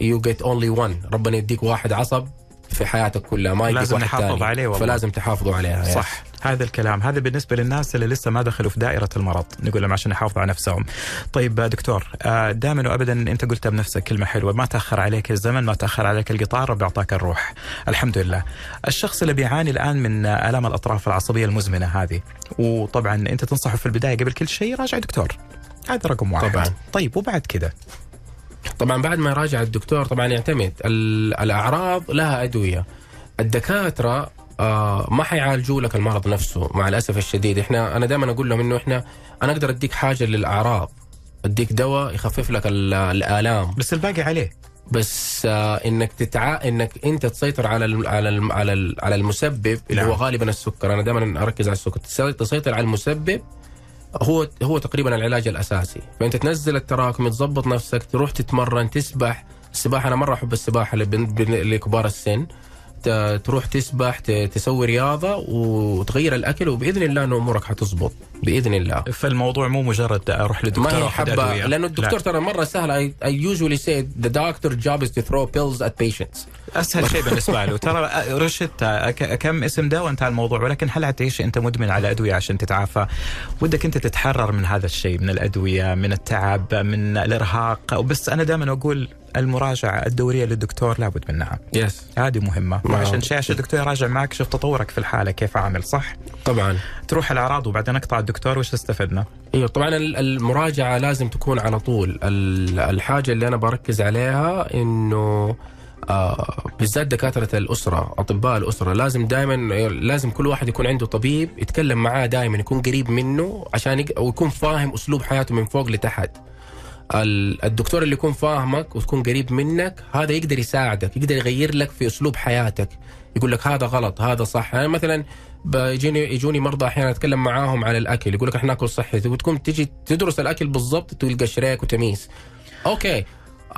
you get only one ربنا يديك واحد عصب في حياتك كلها ما يديك لازم واحد نحافظ. عليه والله. فلازم تحافظوا عليها صح هذا الكلام. هذا بالنسبة للناس اللي لسه ما دخلوا في دائرة المرض. نقول لهم عشان يحافظوا على نفسهم. طيب دكتور آه، دائما وأبدا أنت قلتها بنفسك كلمة حلوة. ما تأخر عليك الزمن ما تأخر عليك القطار رب أعطاك الروح. الحمد لله. الشخص اللي بيعاني الآن من آلام الأطراف العصبية المزمنة هذه وطبعا أنت تنصحه في البداية قبل كل شيء راجع دكتور. هذا رقم واحد. طبعاً. طيب وبعد كده؟ طبعا بعد ما يراجع الدكتور طبعا يعتمد ال- الأعراض لها أدوية. الدكاترة آه ما حيعالجوا لك المرض نفسه مع الأسف الشديد. إحنا أنا دائما أقول لهم إنه إحنا أنا أقدر أديك حاجة للأعراض. أديك دواء يخفف لك ال- الآلام. بس الباقي عليه. بس آه إنك تتع... إنك أنت تسيطر على ال... على ال... على ال... على المسبب اللي نعم. هو غالبا السكر. أنا دائما أركز على السكر. تسي- تسيطر على المسبب هو هو تقريبا العلاج الأساسي. فأنت تنزل التراكم تظبط نفسك تروح تتمرن تسبح. السباحة أنا مرة أحب السباحة لكبار السن. تروح تسبح تسوي رياضة وتغير الأكل وبإذن الله إنه أمورك حتظبط بإذن الله فالموضوع مو مجرد أروح لدكتور ما هي حبة. لأنه لا. الدكتور ترى مرة سهل I, I usually say the doctor job is to throw pills at patients أسهل شيء بالنسبة له. ترى رشدت ك- كم اسم دواء انتهى الموضوع؟ ولكن هل حتعيش أنت مدمن على أدوية عشان تتعافى؟ ودك أنت تتحرر من هذا الشيء من الأدوية من التعب من الإرهاق؟ بس أنا دائما أقول المراجعة الدورية للدكتور لابد منها. يس هذه مهمة. عشان شيء عشان الدكتور يراجع معك شوف تطورك في الحالة كيف عامل صح؟ طبعا. تروح الأعراض وبعدين اقطع الدكتور وش استفدنا؟ أيوه طبعا ال- المراجعة لازم تكون على طول. ال- الحاجة اللي أنا بركز عليها إنه آه بالذات دكاترة الأسرة أطباء الأسرة لازم دائما لازم كل واحد يكون عنده طبيب يتكلم معاه دائما يكون قريب منه عشان يق- ويكون فاهم أسلوب حياته من فوق لتحت. ال- الدكتور اللي يكون فاهمك وتكون قريب منك هذا يقدر يساعدك يقدر يغير لك في أسلوب حياتك. يقول لك هذا غلط هذا صح. يعني مثلا بيجيني يجوني مرضى أحيانا أتكلم معاهم عن الأكل يقول لك إحنا ناكل صحي. وتكون تجي تدرس الأكل بالضبط تلقى شريك وتمييز. أوكي.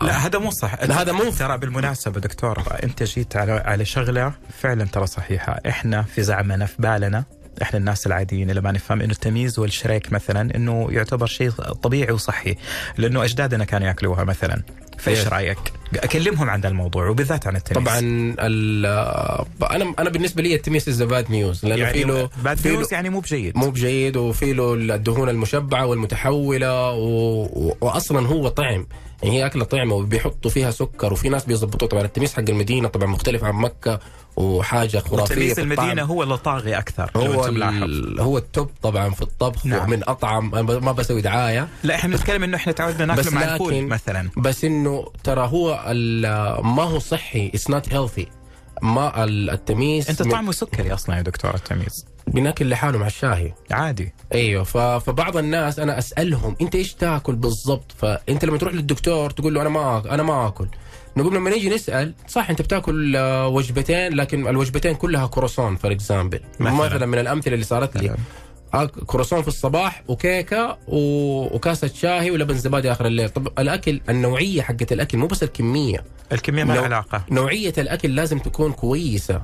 لا هذا مو صح. لا، هذا مو- ترى بالمناسبة دكتور انت جيت على على شغلة فعلا ترى صحيحة. إحنا في زعمنا في بالنا إحنا الناس العاديين اللي ما نفهم إنه التميس والشريك مثلا إنه يعتبر شيء طبيعي وصحي لأنه أجدادنا كانوا يأكلوها مثلا. فإيش إيش رأيك؟ أكلمهم عن الموضوع وبالذات عن التميس. طبعا أنا أنا بالنسبة لي التميس is bad news لأنه يعني في له bad news يعني مو بجيد. مو بجيد وفي له الدهون المشبعة والمتحولة و... و... واصلا هو طعم. يعني هي أكلة طعمة وبيحطوا فيها سكر وفي ناس بيظبطوه طبعا التميس حق المدينة طبعا مختلف عن مكة وحاجة خرافية الطعم. المدينة هو اللي طاغي أكثر هو. هو ال top طبعا في الطبخ نعم. نعم. من اطعم ما بسوي دعاية لا إحنا بنتكلم إنه إحنا تعودنا ناكله مع الفول مثلا بس إنه ترى هو ما هو صحي it's not healthy ما ال- التميس أنت طعمه سكري أصلا يا دكتور التميس بناكل لحاله مع الشاهي. عادي. أيوه ف... فبعض الناس أنا أسألهم أنت إيش تاكل بالضبط؟ فأنت لما تروح للدكتور تقول له أنا ما أنا ما أكل. نقول لما نيجي نسأل صح أنت بتاكل آه، وجبتين لكن الوجبتين كلها كروسون for example مثلاً. من الأمثلة اللي صارت لي. آك- كروسون في الصباح وكيكة و... وكاسة شاهي ولبن زبادي آخر الليل. طب الأكل النوعية حقت الأكل مو بس الكمية. الكمية ما لها لو- علاقة. نوعية الأكل لازم تكون كويسة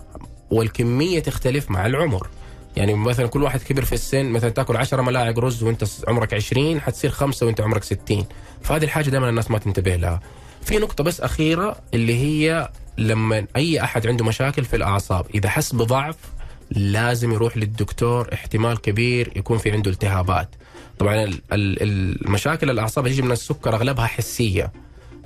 والكمية تختلف مع العمر. يعني مثلا كل واحد كبر في السن مثلا تأكل 10 ملاعق رز وأنت عمرك 20 حتصير خمسة وأنت عمرك 60 فهذه الحاجة دائما الناس ما تنتبه لها. في نقطة بس أخيرة اللي هي لما أي أحد عنده مشاكل في الأعصاب إذا حس بضعف لازم يروح للدكتور احتمال كبير يكون في عنده التهابات. طبعا ال- ال- المشاكل الأعصاب اللي تيجي من السكر أغلبها حسية.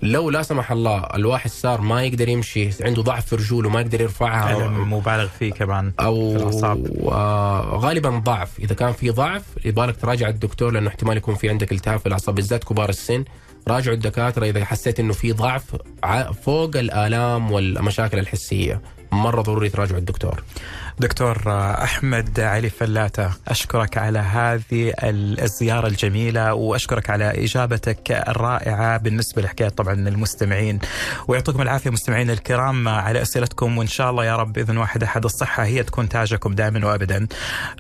لو لا سمح الله الواحد صار ما يقدر يمشي عنده ضعف في رجوله ما يقدر يرفعها ألم مبالغ فيه كمان أو في الأعصاب. آه غالبا ضعف. إذا كان في ضعف يبالك تراجع الدكتور لأنه احتمال يكون في عندك التهاب في الأعصاب بالذات كبار السن. راجعوا الدكاترة إذا حسيت إنه في ضعف فوق الآلام والمشاكل الحسية. مرة ضروري تراجعوا الدكتور دكتور أحمد علي فلاته أشكرك على هذه ال- الزيارة الجميلة وأشكرك على إجابتك الرائعة بالنسبة لحكاية طبعا المستمعين ويعطيكم العافية مستمعينا الكرام على أسئلتكم وإن شاء الله يا رب بإذن واحد أحد الصحة هي تكون تاجكم دائما وابدا.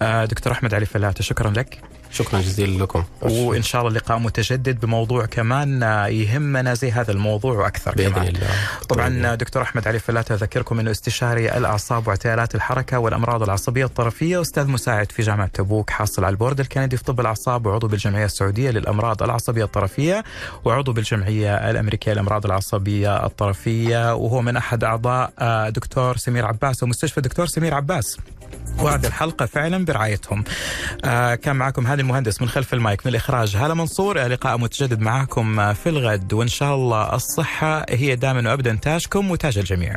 آه، دكتور أحمد علي فلاته شكرا لك. شكرا جزيلا لكم. وإن شاء الله لقاء متجدد بموضوع كمان يهمنا زي هذا الموضوع وأكثر بإذن كمان. الله. طبعا دكتور أحمد علي فلات أذكركم إنه استشاري الأعصاب واعتلالات الحركة والأمراض العصبية الطرفية أستاذ مساعد في جامعة تبوك حاصل على البورد الكندي في طب الأعصاب وعضو بالجمعية السعودية للأمراض العصبية الطرفية وعضو بالجمعية الأمريكية للأمراض العصبية الطرفية وهو من أحد أعضاء آه، دكتور سمير عباس ومستشفى دكتور سمير عباس. وهذه الحلقة فعلا برعايتهم. آه كان معكم هذا المهندس من خلف المايك من الإخراج هلا منصور. لقاء متجدد معكم في الغد وإن شاء الله الصحة هي دائما وأبدا تاجكم وتاج الجميع.